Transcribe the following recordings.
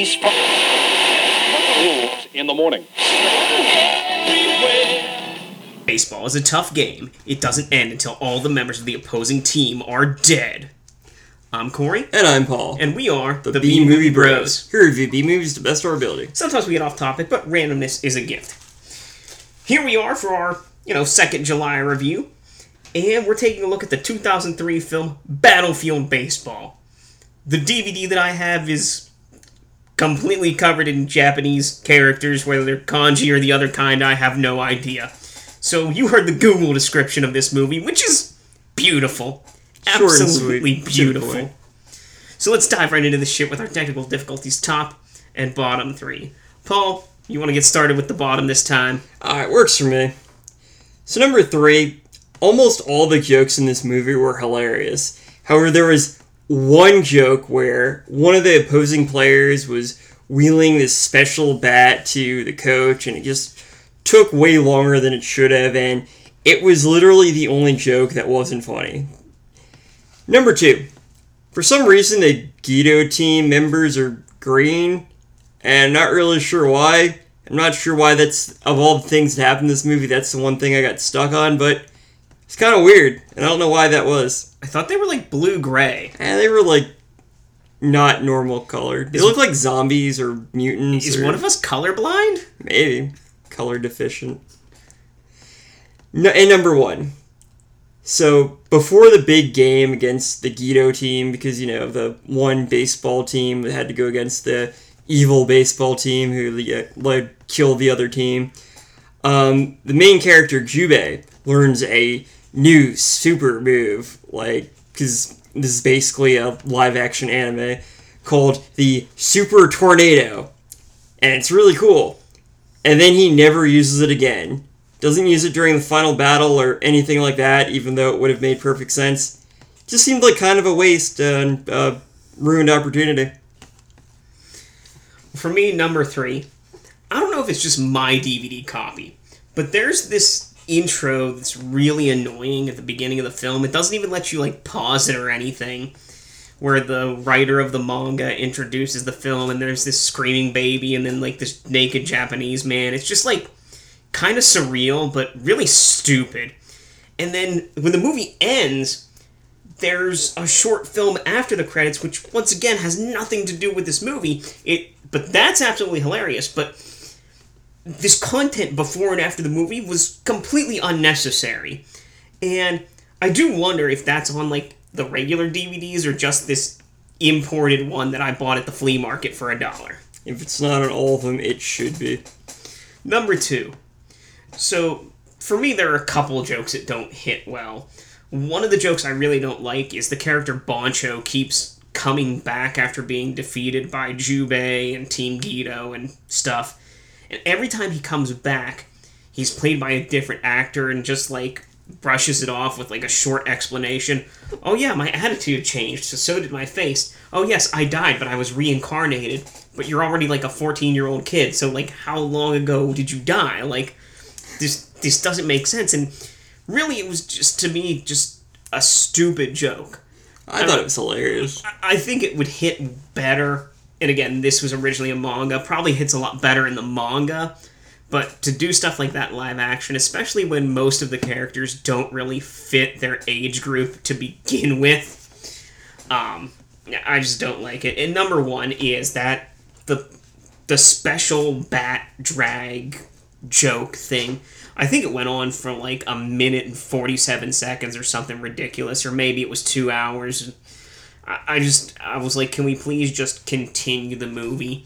baseball. Rules in the morning. Baseball is a tough game. It doesn't end until all the members of the opposing team are dead. I'm Corey, And I'm Paul. and we are the B Movie Bros. Here review B movies to the best of our ability. Sometimes we get off topic, but randomness is a gift. Here we are for our, you know, second July review, and we're taking a look at the 2003 film Battlefield Baseball. The DVD that I have is completely covered in Japanese characters, whether they're kanji or the other kind, I have no idea. So you heard the Google description of this movie, which is beautiful. Short Absolutely the beautiful. So let's dive right into this shit with our technical difficulties top and bottom three. Paul, you want to get started with the bottom this time? Alright, works for me. So, number three, almost all the jokes in this movie were hilarious. However, there was one joke where one of the opposing players was wheeling this special bat to the coach, and it just took way longer than it should have, and it was literally the only joke that wasn't funny. Number two, for some reason, the Guido team members are green, and I'm not really sure why. I'm not sure why that's, of all the things that happened in this movie, that's the one thing I got stuck on, but it's kind of weird, and I don't know why that was. I thought they were like blue gray. And they were like not normal colored. They Is- look like zombies or mutants. Is or one of us colorblind? maybe color deficient. No, and number one. So before the big game against the Guido team, because you know the one baseball team that had to go against the evil baseball team who like killed the other team, um, the main character Jubei learns a new super move, like because this is basically a live action anime called the Super Tornado, and it's really cool and then he never uses it again. Doesn't use it during the final battle or anything like that, even though it would have made perfect sense. Just seemed like kind of a waste and uh, ruined opportunity. For me, number three, I don't know if it's just my DVD copy, but there's this intro that's really annoying at the beginning of the film. It doesn't even let you like pause it or anything. Where the writer of the manga introduces the film, and there's this screaming baby, and then like this naked Japanese man. It's just like kind of surreal, but really stupid. And then when the movie ends, there's a short film after the credits, which once again has nothing to do with this movie. It, but that's absolutely hilarious. But this content before and after the movie was completely unnecessary, and I do wonder if that's on like the regular DVDs or just this imported one that I bought at the flea market for a dollar. If it's not on all of them, it should be. Number two. So, for me, there are a couple jokes that don't hit well. One of the jokes I really don't like is the character Boncho keeps coming back after being defeated by Jubei and Team Guido and stuff. And every time he comes back, he's played by a different actor and just like brushes it off with like a short explanation. Oh yeah, my attitude changed, so so did my face. Oh yes, I died, but I was reincarnated. But you're already like a 14 year old kid, so like how long ago did you die? Like this this doesn't make sense and really it was just to me just a stupid joke. I thought it was hilarious. I think it would hit better. And again, this was originally a manga. Probably hits a lot better in the manga. But to do stuff like that live action, especially when most of the characters don't really fit their age group to begin with, um, I just don't like it. And number one is that the the special bat drag joke thing. I think it went on for like a minute and 47 seconds or something ridiculous, or maybe it was two hours. I, I just, I was like, can we please just continue the movie?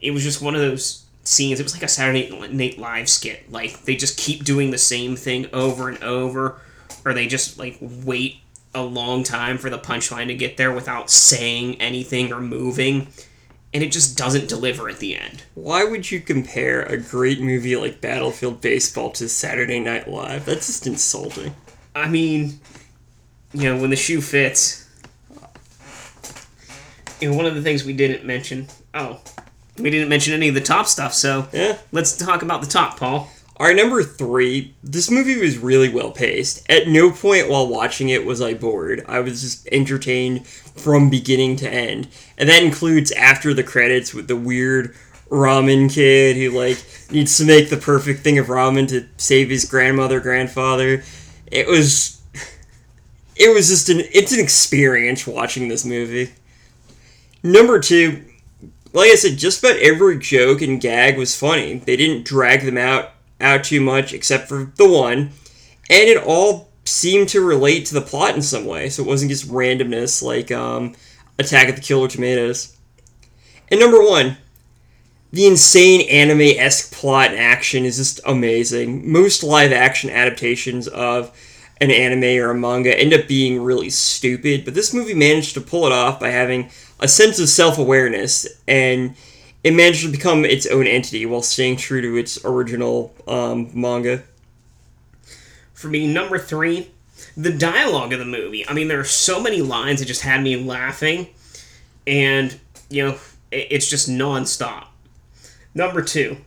It was just one of those scenes. It was like a Saturday Night Live skit. Like, they just keep doing the same thing over and over, or they just, like, wait a long time for the punchline to get there without saying anything or moving. And it just doesn't deliver at the end. Why would you compare a great movie like Battlefield Baseball to Saturday Night Live? That's just insulting. I mean, you know, when the shoe fits. Know, one of the things we didn't mention. Oh, we didn't mention any of the top stuff. So Yeah. let's talk about the top, Paul. Our number three, this movie was really well paced. At no point while watching it was I bored. I was just entertained from beginning to end. And that includes after the credits with the weird ramen kid who like needs to make the perfect thing of ramen to save his grandmother, grandfather. It was it was just an it's an experience watching this movie. Number two, like I said, just about every joke and gag was funny. They didn't drag them out out too much, except for the one, and it all seemed to relate to the plot in some way. So it wasn't just randomness like um, Attack of the Killer Tomatoes. And number one, the insane anime esque plot and action is just amazing. Most live action adaptations of an anime or a manga end up being really stupid, but this movie managed to pull it off by having a sense of self awareness and it managed to become its own entity while staying true to its original um, manga. For me, number three, the dialogue of the movie. I mean, there are so many lines that just had me laughing, and, you know, it's just nonstop. Number two,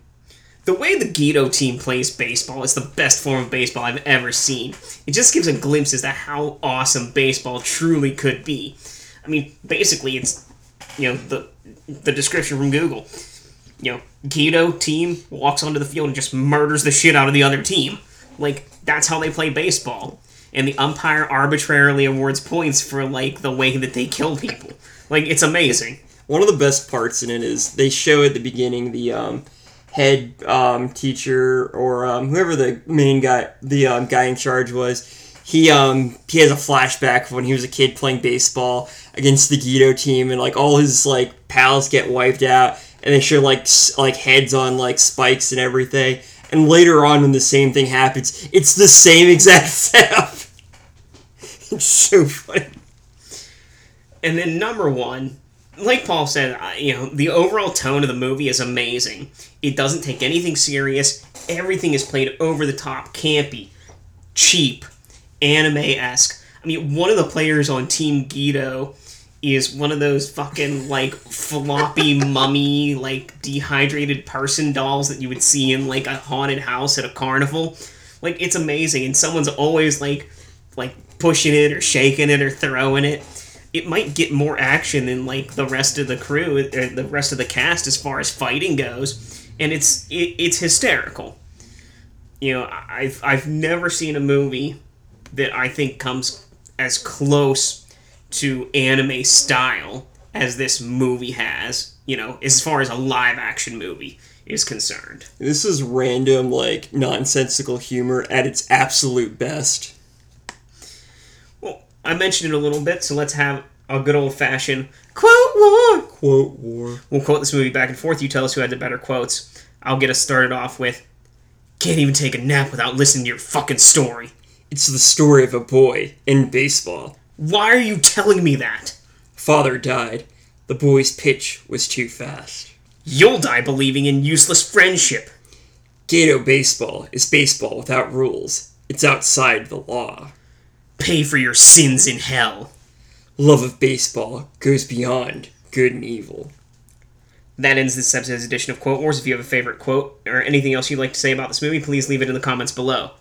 the way the Gedo team plays baseball is the best form of baseball I've ever seen. It just gives a glimpse as to how awesome baseball truly could be. I mean, basically, it's you know the the description from Google. You know, Gedo team walks onto the field and just murders the shit out of the other team. Like that's how they play baseball. And the umpire arbitrarily awards points for like the way that they kill people. Like it's amazing. One of the best parts in it is they show at the beginning the um, head um, teacher or um, whoever the main guy, the um, guy in charge was. He um he has a flashback when he was a kid playing baseball against the Gedo team, and like all his like pals get wiped out, and they show like s- like heads on like spikes and everything. And later on, when the same thing happens, it's the same exact setup. it's so funny. And then number one, like Paul said, you know, the overall tone of the movie is amazing. It doesn't take anything serious. Everything is played over the top, campy, cheap, anime esque. I mean, one of the players on Team Guido is one of those fucking like floppy mummy like dehydrated person dolls that you would see in like a haunted house at a carnival. Like it's amazing, and someone's always like like pushing it or shaking it or throwing it. It might get more action than like the rest of the crew, or the rest of the cast as far as fighting goes, and it's it, it's hysterical. You know, I've I've never seen a movie that I think comes as close to anime style as this movie has, you know, as far as a live action movie is concerned. This is random, like, nonsensical humor at its absolute best. I mentioned it a little bit, so let's have a good old fashioned quote war. Quote war. We'll quote this movie back and forth. You tell us who had the better quotes. I'll get us started off with Can't even take a nap without listening to your fucking story. It's the story of a boy in baseball. Why are you telling me that? Father died. The boy's pitch was too fast. You'll die believing in useless friendship. Gedo baseball is baseball without rules. It's outside the law. Pay for your sins in hell. Love of baseball goes beyond good and evil. That ends this episode's edition of Quote Wars. If you have a favorite quote or anything else you'd like to say about this movie, please leave it in the comments below.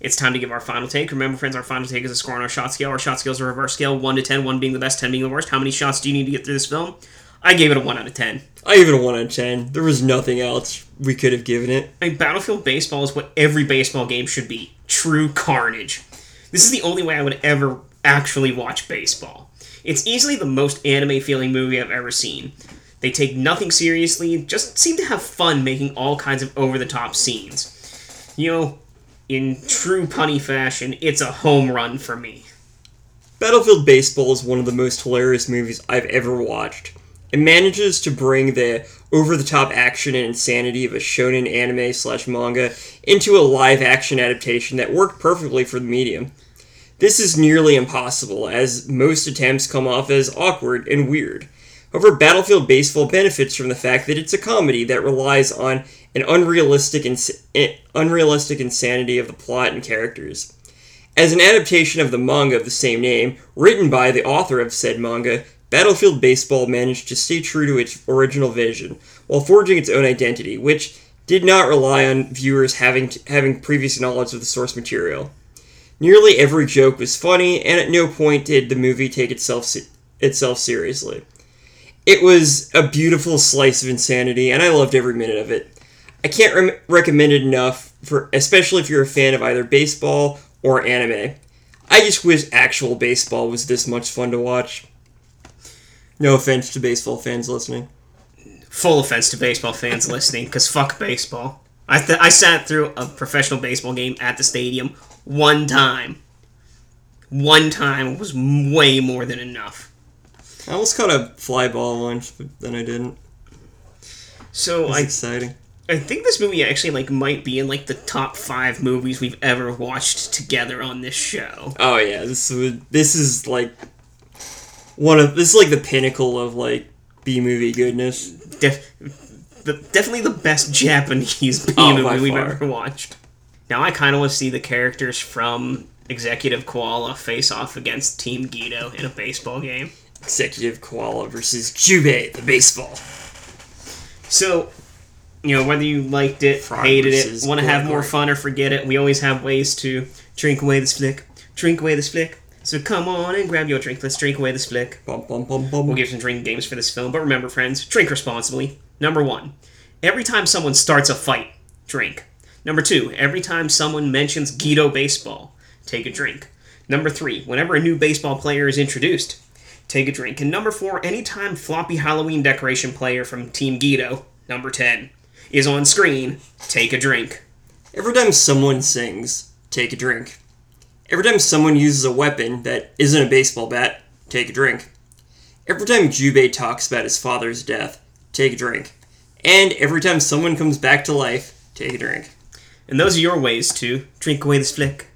It's time to give our final take. Remember, friends, our final take is a score on our shot scale. Our shot scale is a reverse scale 1 to 10, 1 being the best, 10 being the worst. How many shots do you need to get through this film? I gave it a 1 out of 10. I give it a 1 out of 10. There was nothing else we could have given it. I mean, Battlefield Baseball is what every baseball game should be true carnage. This is the only way I would ever actually watch baseball. It's easily the most anime feeling movie I've ever seen. They take nothing seriously, just seem to have fun making all kinds of over the top scenes. You know, in true punny fashion, it's a home run for me. Battlefield Baseball is one of the most hilarious movies I've ever watched. It manages to bring the over the top action and insanity of a shonen anime slash manga into a live action adaptation that worked perfectly for the medium. This is nearly impossible, as most attempts come off as awkward and weird. However, Battlefield Baseball benefits from the fact that it's a comedy that relies on an unrealistic, ins- eh, unrealistic insanity of the plot and characters. As an adaptation of the manga of the same name, written by the author of said manga, Battlefield Baseball managed to stay true to its original vision, while forging its own identity, which did not rely on viewers having having previous knowledge of the source material. Nearly every joke was funny, and at no point did the movie take itself se- itself seriously. It was a beautiful slice of insanity, and I loved every minute of it. I can't rem- recommend it enough for, especially if you're a fan of either baseball or anime. I just wish actual baseball was this much fun to watch. No offense to baseball fans listening. Full offense to baseball fans listening, because fuck baseball. I, th- I sat through a professional baseball game at the stadium one time. One time was way more than enough. I almost caught a fly ball once, but then I didn't. So I exciting. I think this movie actually like might be in like the top five movies we've ever watched together on this show. Oh yeah, this would this is like one of this is like the pinnacle of like B movie goodness. Def- the, definitely the best Japanese B Oh, movie by we've far. ever watched. Now I kind of want to see the characters from Executive Koala face off against Team Guido in a baseball game. Executive Koala versus Jubei, the baseball. So, you know, whether you liked it, Frog hated it, want to have more fun or forget it, we always have ways to drink away this flick. Drink away this flick. So come on and grab your drink. Let's drink away this flick. Bum bum bum. We'll give some drinking games for this film, but remember, friends, drink responsibly. Number one, every time someone starts a fight, drink. Number two, every time someone mentions Guido baseball, take a drink. Number three, whenever a new baseball player is introduced, take a drink. And number four, anytime floppy Halloween decoration player from Team Guido, number 10, is on screen, take a drink. Every time someone sings, take a drink. Every time someone uses a weapon that isn't a baseball bat, take a drink. Every time Jubei talks about his father's death, take a drink. And every time someone comes back to life, take a drink. And those are your ways to drink away this flick.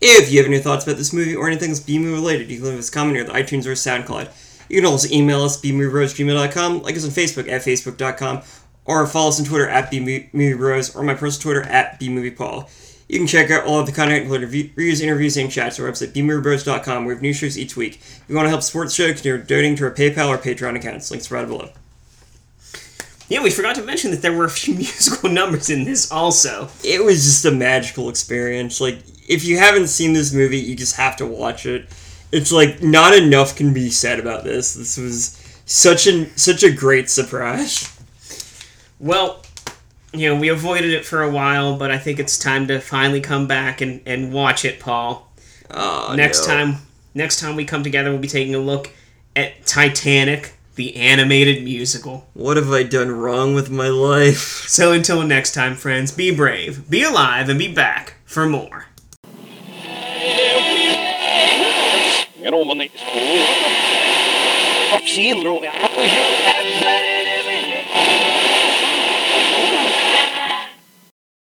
If you have any thoughts about this movie or anything that's B-movie related, you can leave us a comment here on the iTunes or SoundCloud. You can also email us, bmoviebros@gmail.com, like us on Facebook at facebook.com, or follow us on Twitter at bmoviebros, or my personal Twitter at bmoviepaul. You can check out all of the content, including review- reviews, interviews, and chats on our website, bmoviebros.com. We have new shows each week. If you want to help support the show, consider donating to our PayPal or Patreon accounts. Links provided below. Yeah, we forgot to mention that there were a few musical numbers in this also. it was just a magical experience. Like, if you haven't seen this movie, you just have to watch it. It's like not enough can be said about this. This was such an such a great surprise. Well, you know, we avoided it for a while, but I think it's time to finally come back and, and watch it, Paul. Oh, next no. time next time we come together we'll be taking a look at Titanic, the animated musical. what have I done wrong with my life? So until next time, friends, be brave, be alive, and be back for more. You know, when they. I've seen,